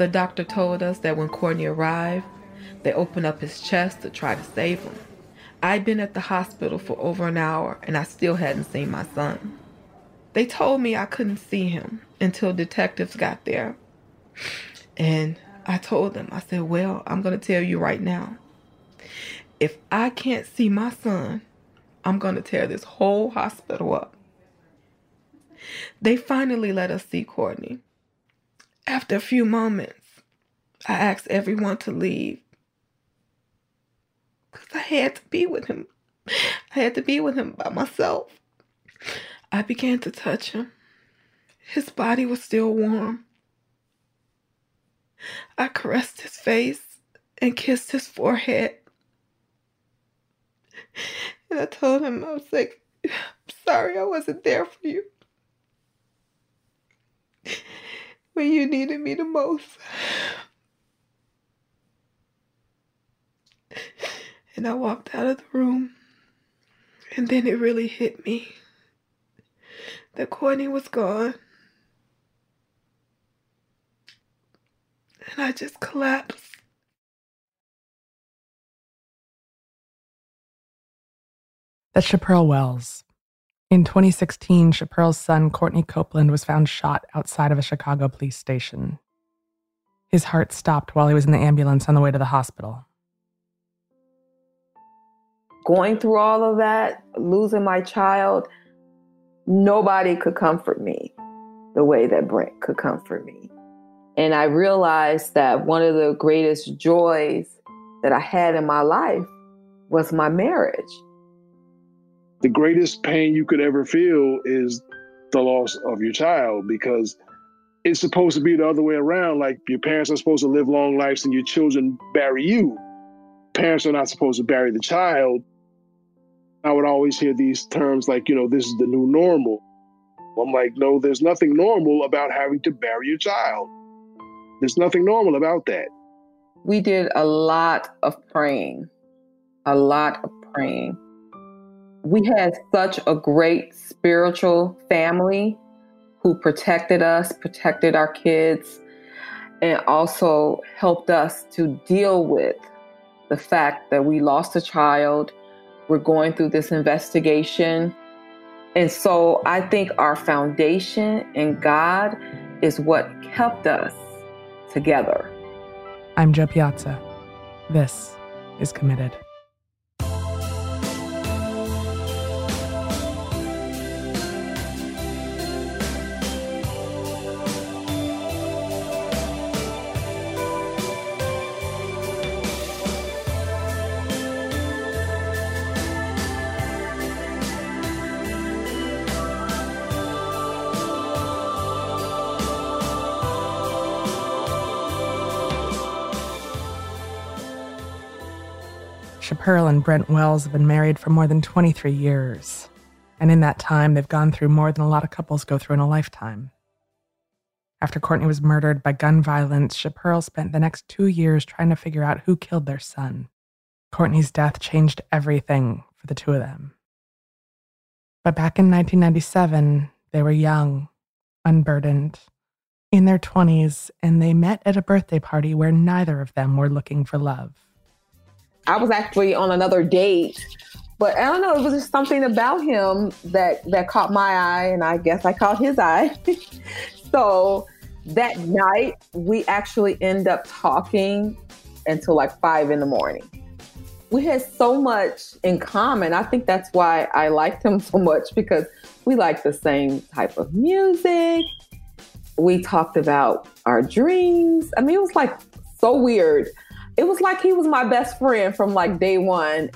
The doctor told us that when Courtney arrived, they opened up his chest to try to save him. I'd been at the hospital for over an hour and I still hadn't seen my son. They told me I couldn't see him until detectives got there. And I told them, I said, Well, I'm going to tell you right now. If I can't see my son, I'm going to tear this whole hospital up. They finally let us see Courtney. After a few moments, I asked everyone to leave because I had to be with him. I had to be with him by myself. I began to touch him. His body was still warm. I caressed his face and kissed his forehead. And I told him, I was like, I'm sorry I wasn't there for you when you needed me the most. And I walked out of the room. And then it really hit me that Courtney was gone. And I just collapsed. That's Chaparral Wells. In 2016, Chaparral's son, Courtney Copeland, was found shot outside of a Chicago police station. His heart stopped while he was in the ambulance on the way to the hospital. Going through all of that, losing my child, nobody could comfort me the way that Brent could comfort me. And I realized that one of the greatest joys that I had in my life was my marriage the greatest pain you could ever feel is the loss of your child because it's supposed to be the other way around. Like your parents are supposed to live long lives and your children bury you. Parents are not supposed to bury the child. I would always hear these terms like, you know, this is the new normal. I'm like, no, there's nothing normal about having to bury your child. There's nothing normal about that. We did a lot of praying, a lot of praying. We had such a great spiritual family who protected us, protected our kids, and also helped us to deal with the fact that we lost a child. We're going through this investigation. And so I think our foundation in God is what kept us together. I'm Jo Piazza. This is Committed. Chappell and Brent Wells have been married for more than 23 years. And in that time, they've gone through more than a lot of couples go through in a lifetime. After Courtney was murdered by gun violence, Chappell spent the next two years trying to figure out who killed their son. Courtney's death changed everything for the two of them. But back in 1997, they were young, unburdened, in their 20s, and they met at a birthday party where neither of them were looking for love. I was actually on another date, but I don't know, it was just something about him that that caught my eye, and I guess I caught his eye. so that night, we actually end up talking until like five in the morning. We had so much in common. I think that's why I liked him so much because we like the same type of music. We talked about our dreams. I mean, it was like so weird it was like he was my best friend from like day one.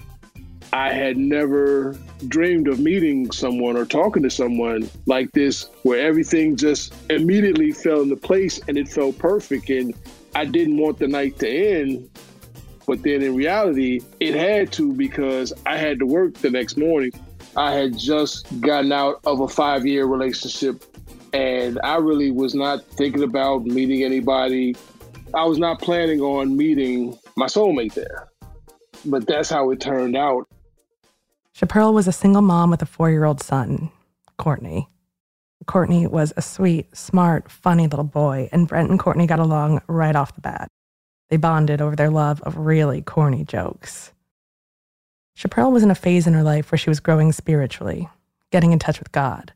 I had never dreamed of meeting someone or talking to someone like this where everything just immediately fell into place and it felt perfect. And I didn't want the night to end. But then in reality, it had to because I had to work the next morning. I had just gotten out of a five year relationship and I really was not thinking about meeting anybody. I was not planning on meeting my soulmate there. But that's how it turned out. Chappell was a single mom with a four year old son, Courtney. Courtney was a sweet, smart, funny little boy, and Brent and Courtney got along right off the bat. They bonded over their love of really corny jokes. Chappell was in a phase in her life where she was growing spiritually, getting in touch with God.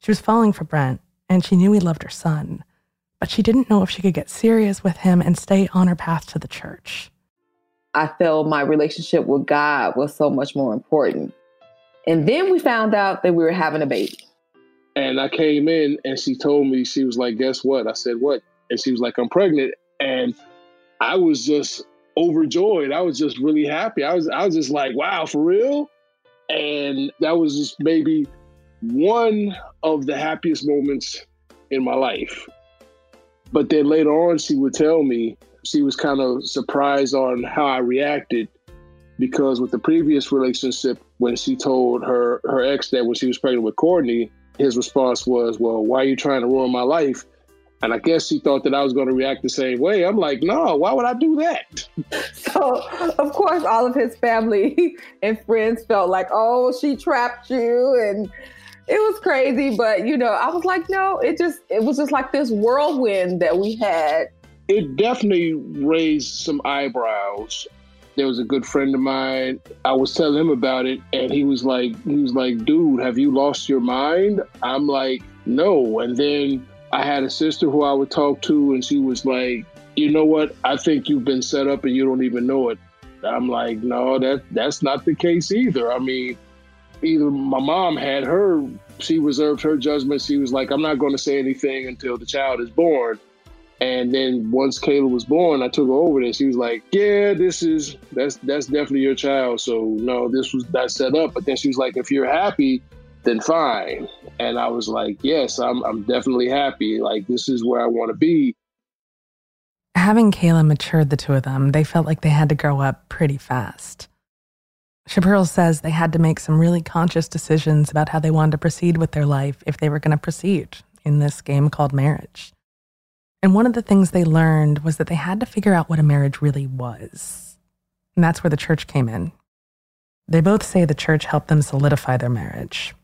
She was falling for Brent, and she knew he loved her son but she didn't know if she could get serious with him and stay on her path to the church. I felt my relationship with God was so much more important. And then we found out that we were having a baby. And I came in and she told me, she was like, Guess what? I said, What? And she was like, I'm pregnant. And I was just overjoyed. I was just really happy. I was I was just like, wow, for real? And that was just maybe one of the happiest moments in my life. But then later on, she would tell me she was kind of surprised on how I reacted because with the previous relationship, when she told her her ex that when she was pregnant with Courtney, his response was, "Well, why are you trying to ruin my life?" And I guess she thought that I was going to react the same way. I'm like, no, why would I do that? So, of course, all of his family and friends felt like, oh, she trapped you and it was crazy, but you know, I was like, no, it just it was just like this whirlwind that we had. It definitely raised some eyebrows. There was a good friend of mine. I was telling him about it, and he was like, he was like, dude, have you lost your mind? I'm like, no. And then I had a sister who I would talk to, and she was like, you know what? I think you've been set up and you don't even know it. I'm like, no, that that's not the case either. I mean, either my mom had her, she reserved her judgment. She was like, I'm not going to say anything until the child is born. And then once Kayla was born, I took her over there. She was like, "Yeah, this is that's that's definitely your child." So no, this was not set up. But then she was like, "If you're happy, then fine." And I was like, "Yes, I'm I'm definitely happy. Like this is where I want to be." Having Kayla matured the two of them, they felt like they had to grow up pretty fast. Chaparral says they had to make some really conscious decisions about how they wanted to proceed with their life if they were going to proceed in this game called marriage. And one of the things they learned was that they had to figure out what a marriage really was. And that's where the church came in. They both say the church helped them solidify their marriage.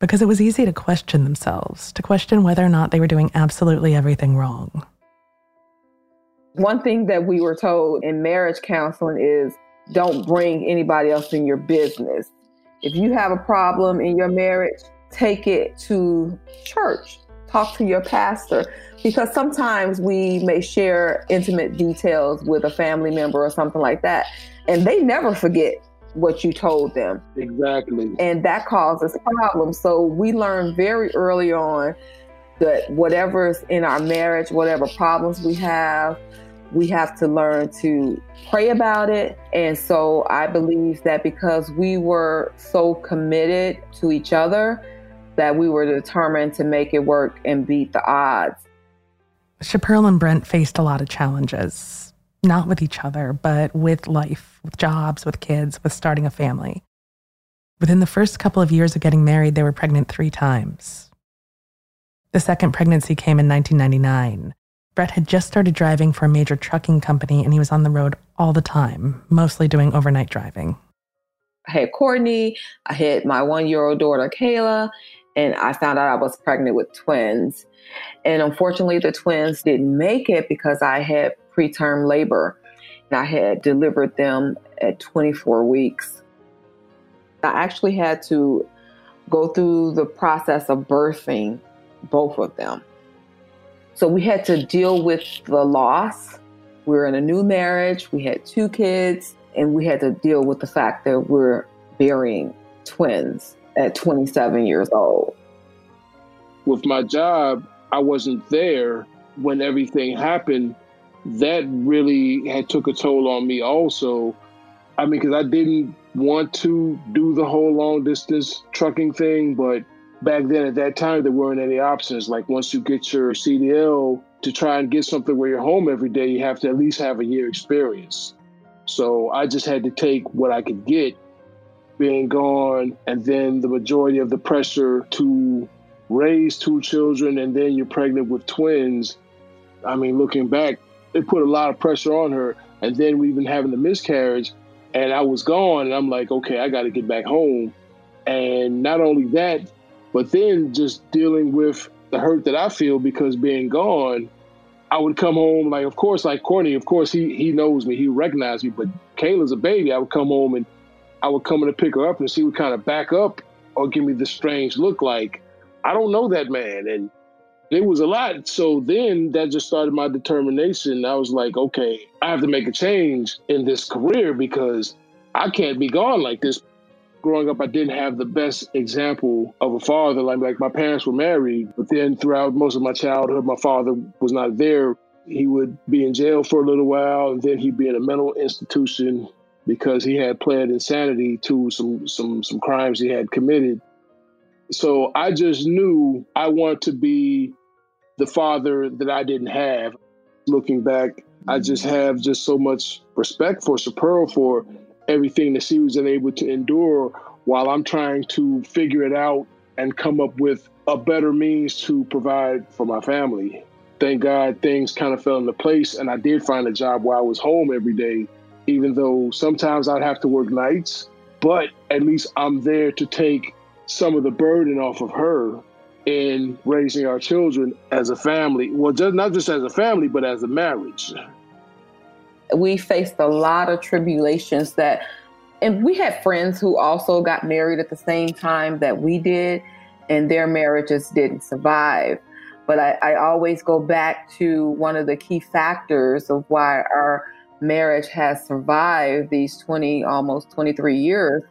Because it was easy to question themselves, to question whether or not they were doing absolutely everything wrong. One thing that we were told in marriage counseling is don't bring anybody else in your business. If you have a problem in your marriage, take it to church. Talk to your pastor because sometimes we may share intimate details with a family member or something like that, and they never forget what you told them. Exactly. And that causes problems. So we learn very early on that whatever's in our marriage, whatever problems we have, we have to learn to pray about it. And so I believe that because we were so committed to each other, that we were determined to make it work and beat the odds. Chaparral and Brent faced a lot of challenges, not with each other, but with life, with jobs, with kids, with starting a family. Within the first couple of years of getting married, they were pregnant three times. The second pregnancy came in 1999. Brent had just started driving for a major trucking company and he was on the road all the time, mostly doing overnight driving. I had Courtney, I had my one year old daughter, Kayla, and I found out I was pregnant with twins. And unfortunately, the twins didn't make it because I had preterm labor and I had delivered them at 24 weeks. I actually had to go through the process of birthing both of them. So we had to deal with the loss. We were in a new marriage, we had two kids, and we had to deal with the fact that we're burying twins at 27 years old. With my job, I wasn't there when everything happened. That really had took a toll on me also. I mean, because I didn't want to do the whole long distance trucking thing, but back then at that time there weren't any options. Like once you get your CDL to try and get something where you're home every day, you have to at least have a year experience. So I just had to take what I could get being gone and then the majority of the pressure to raise two children and then you're pregnant with twins. I mean, looking back, it put a lot of pressure on her. And then we even having the miscarriage and I was gone and I'm like, okay, I got to get back home. And not only that, but then just dealing with the hurt that I feel because being gone, I would come home like, of course, like Courtney, of course he he knows me, he recognized me. But Kayla's a baby. I would come home and I would come in to pick her up, and she would kind of back up or give me this strange look, like I don't know that man. And it was a lot. So then that just started my determination. I was like, okay, I have to make a change in this career because I can't be gone like this growing up, I didn't have the best example of a father. Like, like my parents were married, but then throughout most of my childhood, my father was not there. He would be in jail for a little while, and then he'd be in a mental institution because he had pled insanity to some some some crimes he had committed. So I just knew I wanted to be the father that I didn't have. Looking back, I just mm-hmm. have just so much respect for Chaparral for everything that she was able to endure while I'm trying to figure it out and come up with a better means to provide for my family. Thank God things kind of fell into place and I did find a job where I was home every day, even though sometimes I'd have to work nights, but at least I'm there to take some of the burden off of her in raising our children as a family. Well, just not just as a family, but as a marriage we faced a lot of tribulations that and we had friends who also got married at the same time that we did and their marriages didn't survive. But I, I, always go back to one of the key factors of why our marriage has survived these 20 almost 23 years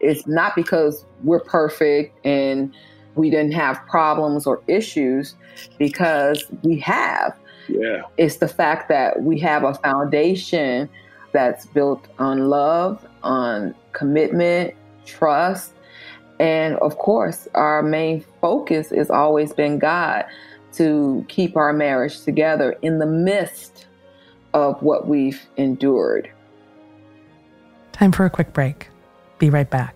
it's not because we're perfect and we didn't have problems or issues because we have yeah. It's the fact that we have a foundation that's built on love, on commitment, trust, and of course, our main focus has always been God to keep our marriage together in the midst of what we've endured. Time for a quick break. Be right back.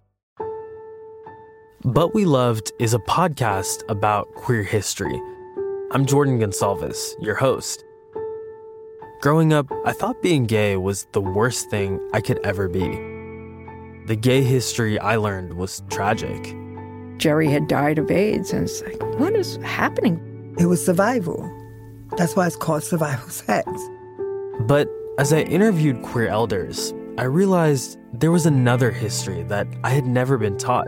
But We Loved is a podcast about queer history. I'm Jordan Gonsalves, your host. Growing up, I thought being gay was the worst thing I could ever be. The gay history I learned was tragic. Jerry had died of AIDS, and it's like, what is happening? It was survival. That's why it's called survival sex. But as I interviewed queer elders, I realized there was another history that I had never been taught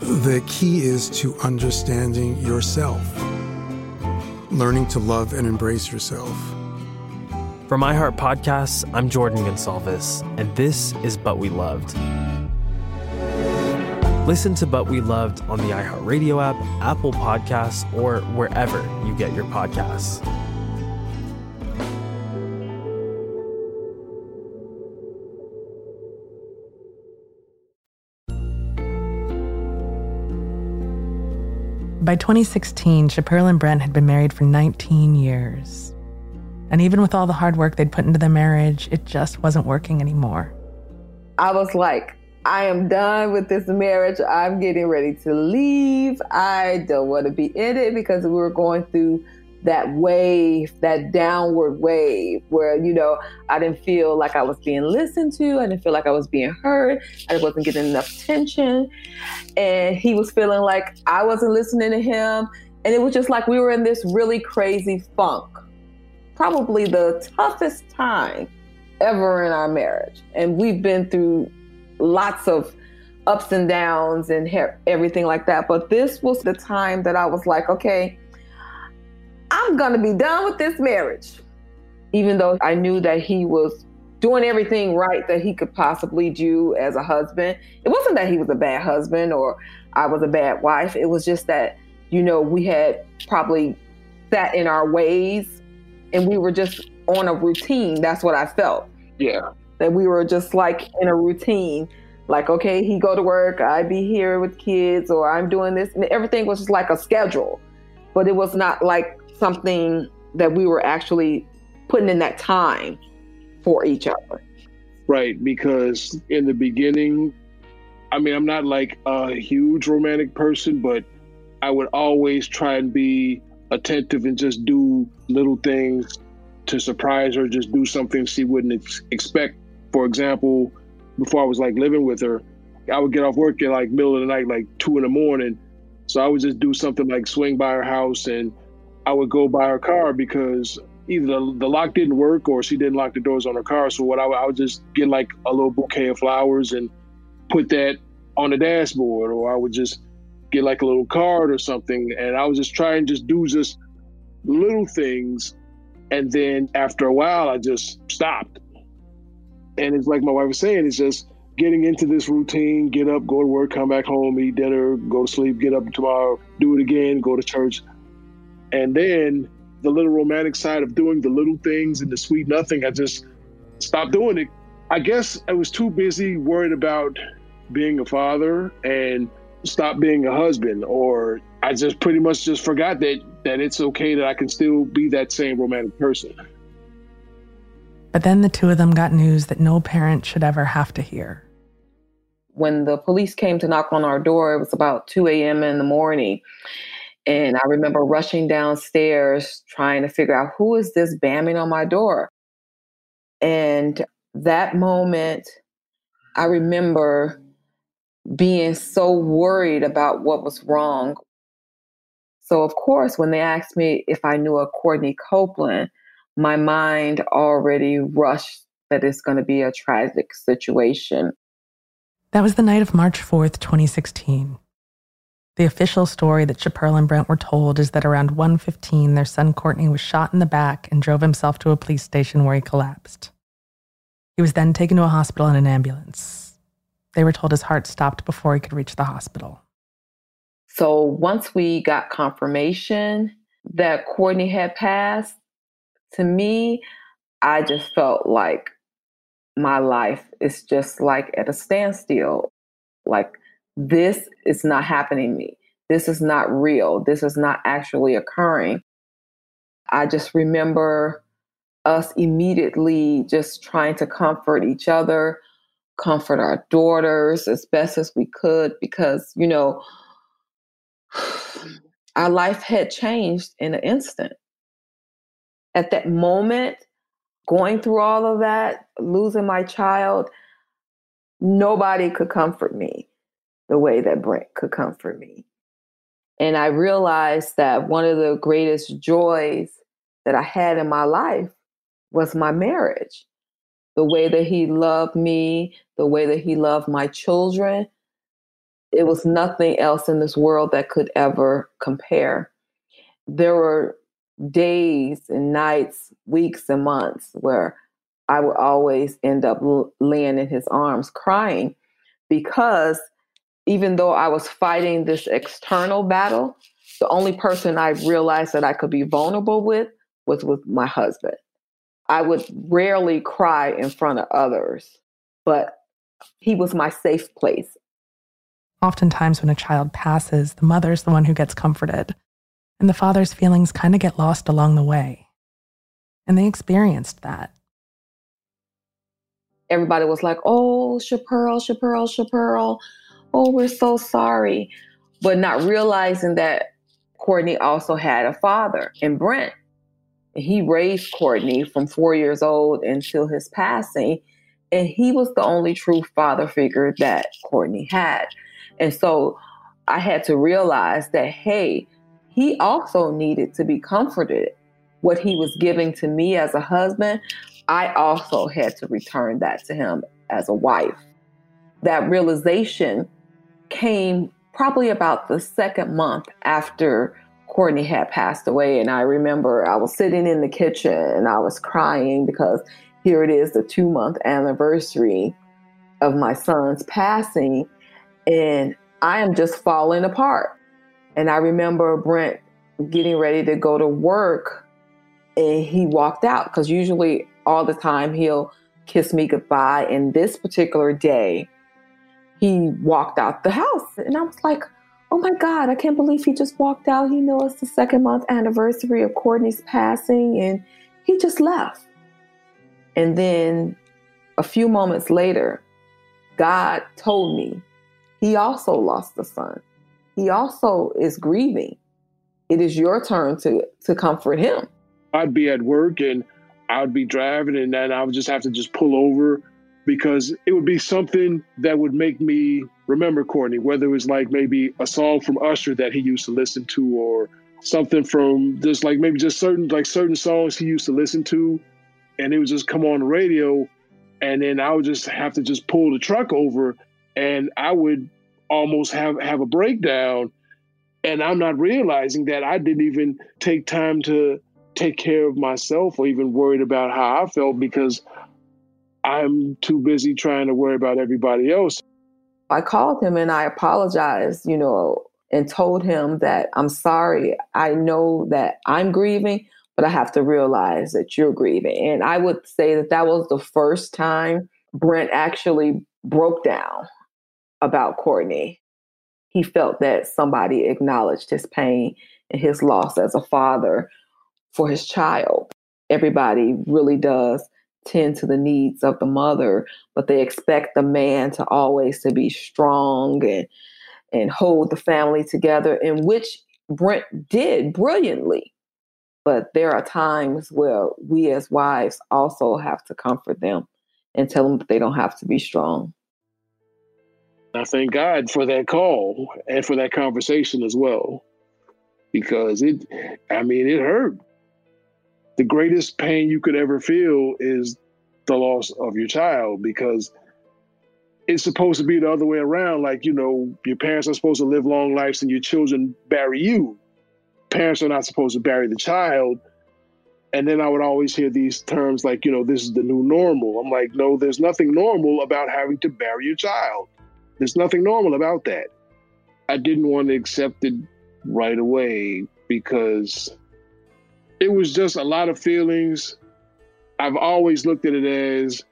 The key is to understanding yourself, learning to love and embrace yourself. From iHeart Podcasts, I'm Jordan Gonsalves, and this is But We Loved. Listen to But We Loved on the iHeartRadio app, Apple Podcasts, or wherever you get your podcasts. By 2016, Chaparral and Brent had been married for 19 years. And even with all the hard work they'd put into their marriage, it just wasn't working anymore. I was like, I am done with this marriage. I'm getting ready to leave. I don't want to be in it because we were going through that wave, that downward wave where, you know, I didn't feel like I was being listened to. I didn't feel like I was being heard. I wasn't getting enough attention. And he was feeling like I wasn't listening to him. And it was just like we were in this really crazy funk. Probably the toughest time ever in our marriage. And we've been through lots of ups and downs and everything like that. But this was the time that I was like, okay, I'm going to be done with this marriage. Even though I knew that he was doing everything right that he could possibly do as a husband. It wasn't that he was a bad husband or I was a bad wife. It was just that, you know, we had probably sat in our ways and we were just on a routine. That's what I felt. Yeah. That we were just like in a routine. Like, okay, he go to work, I be here with kids, or I'm doing this. And everything was just like a schedule. But it was not like something that we were actually putting in that time for each other. Right, because in the beginning, I mean, I'm not like a huge romantic person, but I would always try and be attentive and just do little things to surprise her, just do something she wouldn't ex- expect. For example, before I was like living with her, I would get off work at like middle of the night, like two in the morning. So I would just do something like swing by her house and I would go by her car because either the, the, lock didn't work or she didn't lock the doors on her car. So what I, I would just get like a little bouquet of flowers and put that on the dashboard, or I would just get like a little card or something. And I was just trying to just do just little things. And then after a while, I just stopped. And it's like my wife was saying, it's just getting into this routine, get up, go to work, come back home, eat dinner, go to sleep, get up tomorrow, do it again, go to church. And then the little romantic side of doing the little things and the sweet nothing, I just stopped doing it. I guess I was too busy worried about being a father and stopped being a husband, or I just pretty much just forgot that that it's okay that I can still be that same romantic person. But then the two of them got news that no parent should ever have to hear. When the police came to knock on our door, it was about 2 a.m. in the morning. And I remember rushing downstairs trying to figure out who is this bamming on my door. And that moment, I remember being so worried about what was wrong. So, of course, when they asked me if I knew a Courtney Copeland, my mind already rushed that it's going to be a tragic situation. That was the night of March 4th, 2016. The official story that Chaperle and Brent were told is that around 1:15 their son Courtney was shot in the back and drove himself to a police station where he collapsed. He was then taken to a hospital in an ambulance. They were told his heart stopped before he could reach the hospital. So once we got confirmation that Courtney had passed, to me, I just felt like my life is just like at a standstill. Like this is not happening to me. This is not real. This is not actually occurring. I just remember us immediately just trying to comfort each other, comfort our daughters as best as we could, because, you know, our life had changed in an instant. At that moment, going through all of that, losing my child, nobody could comfort me the way that Brent could comfort me. And I realized that one of the greatest joys that I had in my life was my marriage. The way that he loved me, the way that he loved my children. It was nothing else in this world that could ever compare. There were days and nights, weeks and months where I would always end up laying in his arms crying because even though I was fighting this external battle, the only person I realized that I could be vulnerable with was with my husband. I would rarely cry in front of others, but he was my safe place. Oftentimes, when a child passes, the mother's the one who gets comforted, and the father's feelings kind of get lost along the way. and they experienced that. Everybody was like, oh, Chappelle, Chappelle, Chappelle. Oh, we're so sorry. But not realizing that Courtney also had a father in Brent. He raised Courtney from four years old until his passing. And he was the only true father figure that Courtney had. And so I had to realize that, hey, he also needed to be comforted. What he was giving to me as a husband, I also had to return that to him as a wife. That realization came probably about the second month after Courtney had passed away. And I remember I was sitting in the kitchen and I was crying because here it is, the two month anniversary of my son's passing. And I am just falling apart. And I remember Brent getting ready to go to work and he walked out because usually all the time he'll kiss me goodbye. And this particular day, he walked out the house. And I was like, oh my God, I can't believe he just walked out. He knows it's the second month anniversary of Courtney's passing. And he just left. And then a few moments later, God told me he also lost a son. He also is grieving. It is your turn to to comfort him. I'd be at work and I'd be driving and then I would just have to just pull over because it would be something that would make me remember Courtney, whether it was like maybe a song from Usher that he used to listen to or something from just like maybe just certain like certain songs he used to listen to and it would just come on the radio and then I would just have to just pull the truck over and I would almost have have a breakdown and I'm not realizing that I didn't even take time to take care of myself or even worried about how I felt because I'm too busy trying to worry about everybody else. I called him and I apologized, you know, and told him that I'm sorry. I know that I'm grieving, but I have to realize that you're grieving. And I would say that that was the first time Brent actually broke down about Courtney. He felt that somebody acknowledged his pain and his loss as a father for his child. Everybody really does tend to the needs of the mother, but they expect the man to always to be strong and and hold the family together, in which Brent did brilliantly. But there are times where we as wives also have to comfort them and tell them that they don't have to be strong. I thank God for that call and for that conversation as well. Because it, I mean, it hurt. The greatest pain you could ever feel is the loss of your child because it's supposed to be the other way around. Like, you know, your parents are supposed to live long lives and your children bury you. Parents are not supposed to bury the child. And then I would always hear these terms like, you know, this is the new normal. I'm like, no, there's nothing normal about having to bury your child. There's nothing normal about that. I didn't want to accept it right away because it was just a lot of feelings. I've always looked at it as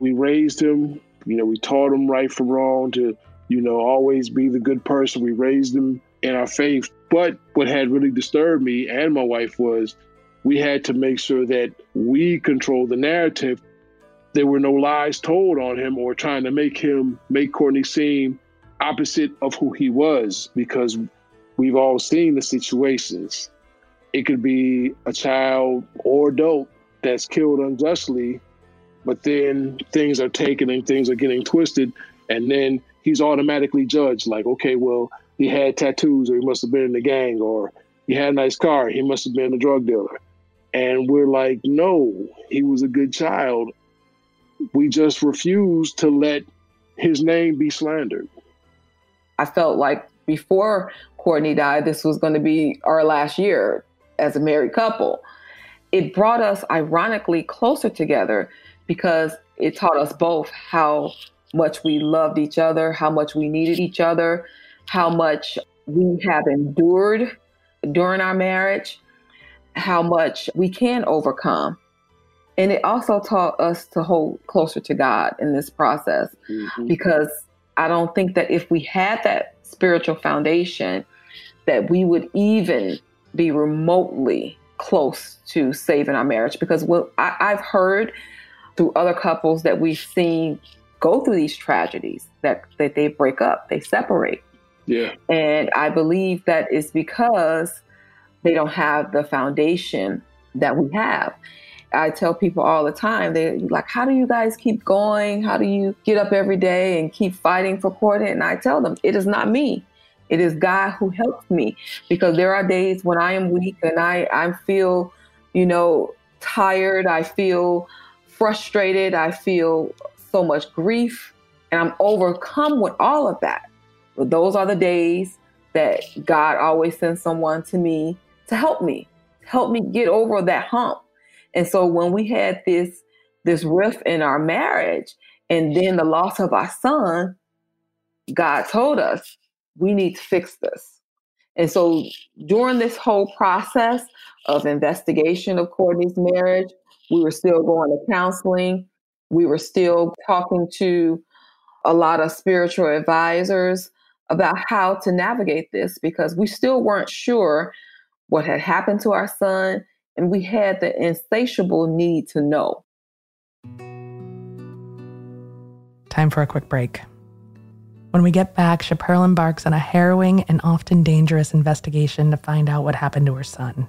we raised him, you know, we taught him right from wrong to, you know, always be the good person. We raised him in our faith. But what had really disturbed me and my wife was we had to make sure that we control the narrative there were no lies told on him or trying to make him make Courtney seem opposite of who he was because we've all seen the situations. It could be a child or adult that's killed unjustly, but then things are taken and things are getting twisted, and then he's automatically judged like, okay, well, he had tattoos or he must have been in the gang or he had a nice car, he must have been a drug dealer. And we're like, no, he was a good child we just refuse to let his name be slandered. I felt like before Courtney died, this was going to be our last year as a married couple. It brought us, ironically, closer together because it taught us both how much we loved each other, how much we needed each other, how much we have endured during our marriage, how much we can overcome. And it also taught us to hold closer to God in this process mm-hmm. because I don't think that if we had that spiritual foundation, that we would even be remotely close to saving our marriage because what I, I've heard through other couples that we've seen go through these tragedies that, that they break up, they separate. Yeah. And I believe that is because they don't have the foundation that we have. I tell people all the time, they like, how do you guys keep going? How do you get up every day and keep fighting for Courtney? And I tell them, it is not me. It is God who helps me because there are days when I am weak and I, I feel, you know, tired. I feel frustrated. I feel so much grief and I'm overcome with all of that. But those are the days that God always sends someone to me to help me, help me get over that hump. And so when we had this this rift in our marriage and then the loss of our son, God told us we need to fix this. And so during this whole process of investigation of Courtney's marriage, we were still going to counseling. We were still talking to a lot of spiritual advisors about how to navigate this because we still weren't sure what had happened to our son and we had the insatiable need to know. Time for a quick break. When we get back, Chaparral embarks on a harrowing and often dangerous investigation to find out what happened to her son.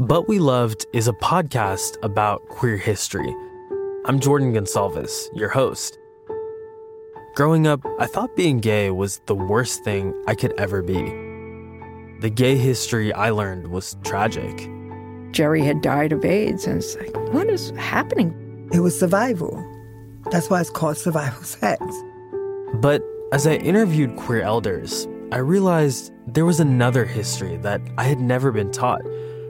But We Loved is a podcast about queer history. I'm Jordan Gonsalves, your host. Growing up, I thought being gay was the worst thing I could ever be. The gay history I learned was tragic. Jerry had died of AIDS, and it's like, what is happening? It was survival. That's why it's called survival sex. But as I interviewed queer elders, I realized there was another history that I had never been taught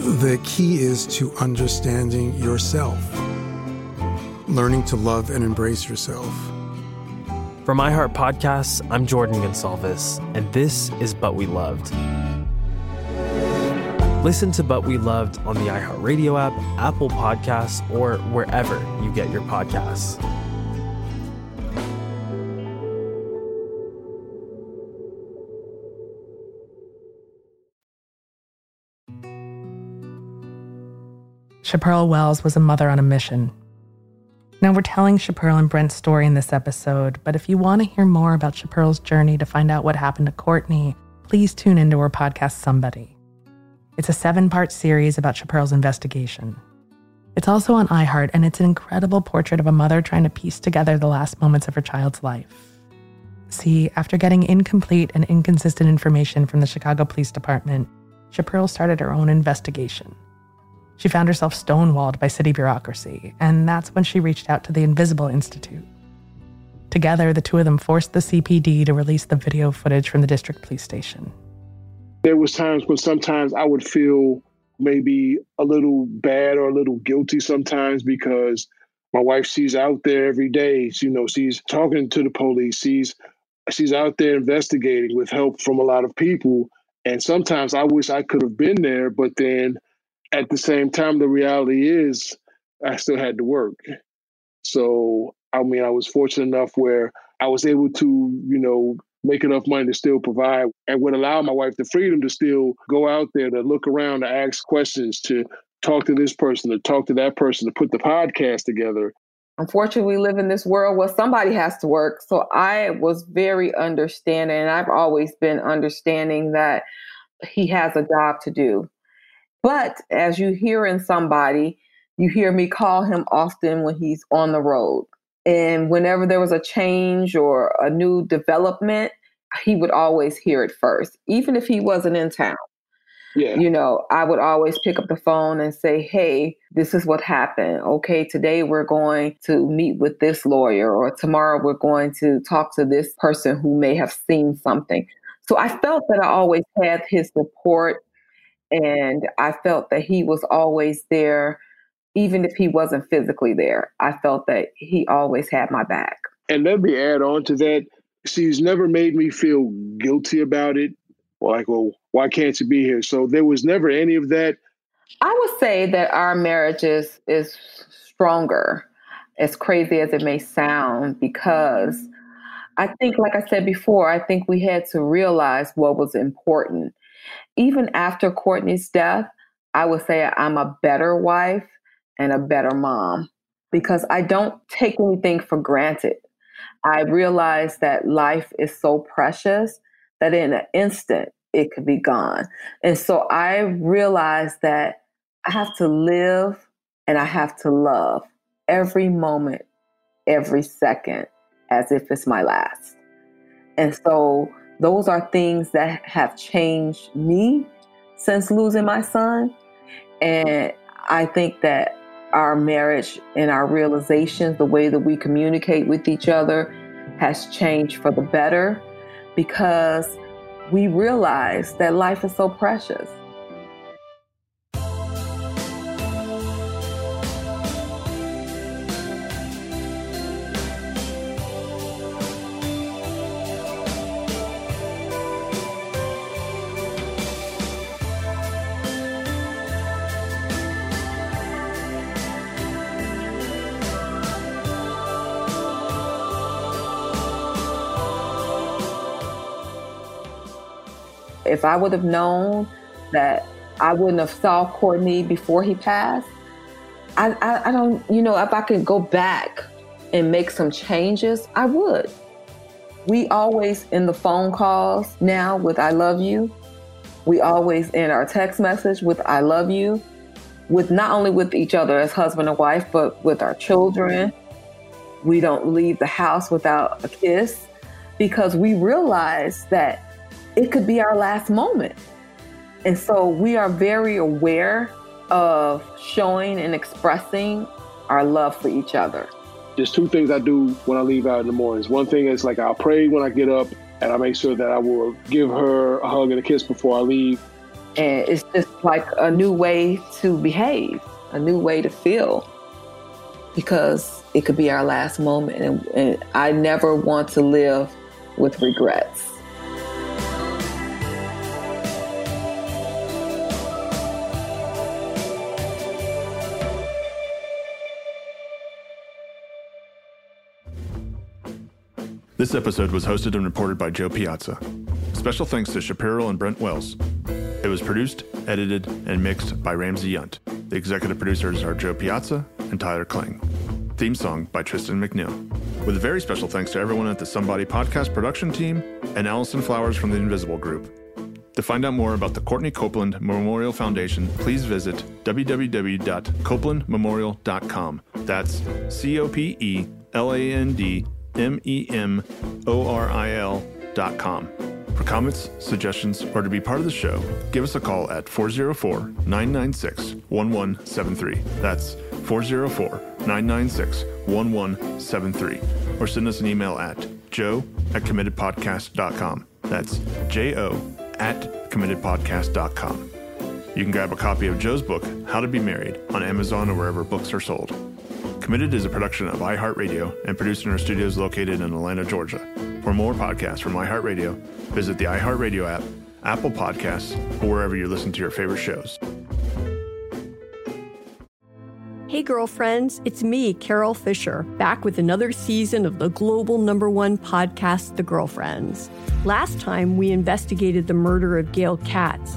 The key is to understanding yourself, learning to love and embrace yourself. For iHeart Podcasts, I'm Jordan Gonsalves, and this is But We Loved. Listen to But We Loved on the iHeartRadio app, Apple Podcasts, or wherever you get your podcasts. Chaparral Wells was a mother on a mission. Now, we're telling Chaparral and Brent's story in this episode, but if you want to hear more about Chaparral's journey to find out what happened to Courtney, please tune into her podcast, Somebody. It's a seven part series about Chaparral's investigation. It's also on iHeart, and it's an incredible portrait of a mother trying to piece together the last moments of her child's life. See, after getting incomplete and inconsistent information from the Chicago Police Department, Chaparral started her own investigation. She found herself stonewalled by city bureaucracy, and that's when she reached out to the Invisible Institute. Together, the two of them forced the CPD to release the video footage from the district police station. There was times when sometimes I would feel maybe a little bad or a little guilty sometimes because my wife she's out there every day. You know, she's talking to the police. She's she's out there investigating with help from a lot of people. And sometimes I wish I could have been there, but then at the same time, the reality is I still had to work. So, I mean, I was fortunate enough where I was able to, you know, make enough money to still provide and would allow my wife the freedom to still go out there to look around, to ask questions, to talk to this person, to talk to that person, to put the podcast together. Unfortunately, we live in this world where somebody has to work. So I was very understanding, and I've always been understanding that he has a job to do. But as you hear in somebody, you hear me call him often when he's on the road. And whenever there was a change or a new development, he would always hear it first, even if he wasn't in town. Yeah. You know, I would always pick up the phone and say, Hey, this is what happened. Okay, today we're going to meet with this lawyer, or tomorrow we're going to talk to this person who may have seen something. So I felt that I always had his support and I felt that he was always there, even if he wasn't physically there. I felt that he always had my back. And let me add on to that. She's never made me feel guilty about it. Like, well, why can't you be here? So there was never any of that. I would say that our marriage is is stronger, as crazy as it may sound, because I think, like I said before, I think we had to realize what was important even after Courtney's death, I would say I'm a better wife and a better mom because I don't take anything for granted. I realize that life is so precious that in an instant it could be gone. And so I realize that I have to live and I have to love every moment, every second as if it's my last. And so those are things that have changed me since losing my son. And I think that our marriage and our realizations, the way that we communicate with each other, has changed for the better because we realize that life is so precious. If I would have known that I wouldn't have saw Courtney before he passed, I, I, I don't, you know, if I could go back and make some changes, I would. We always in the phone calls now with I love you. We always in our text message with I love you, with not only with each other as husband and wife, but with our children. We don't leave the house without a kiss because we realize that it could be our last moment. And so we are very aware of showing and expressing our love for each other. There's two things I do when I leave out in the mornings. One thing is like I'll pray when I get up and I make sure that I will give her a hug and a kiss before I leave. And it's just like a new way to behave, a new way to feel because it could be our last moment. And, and I never want to live with regrets. This episode was hosted and reported by Joe Piazza. Special thanks to Chaparral and Brent Wells. It was produced, edited, and mixed by Ramsey Yount. The executive producers are Joe Piazza and Tyler Klang. Theme song by Tristan McNeil. With a very special thanks to everyone at the Somebody Podcast production team and Allison Flowers from the Invisible Group. To find out more about the Courtney Copeland Memorial Foundation, please visit www.copelandmemorial.com. That's C O P E L A N D M E M O R I L dot com. For comments, suggestions, or to be part of the show, give us a call at 404 996 1173. That's 404 996 1173. Or send us an email at joe at committedpodcast.com. That's J O at committedpodcast.com. You can grab a copy of Joe's book, How to Be Married, on Amazon or wherever books are sold. Committed is a production of iHeartRadio and produced in our studios located in Atlanta, Georgia. For more podcasts from iHeartRadio, visit the iHeartRadio app, Apple Podcasts, or wherever you listen to your favorite shows. Hey, girlfriends, it's me, Carol Fisher, back with another season of the global number one podcast, The Girlfriends. Last time, we investigated the murder of Gail Katz.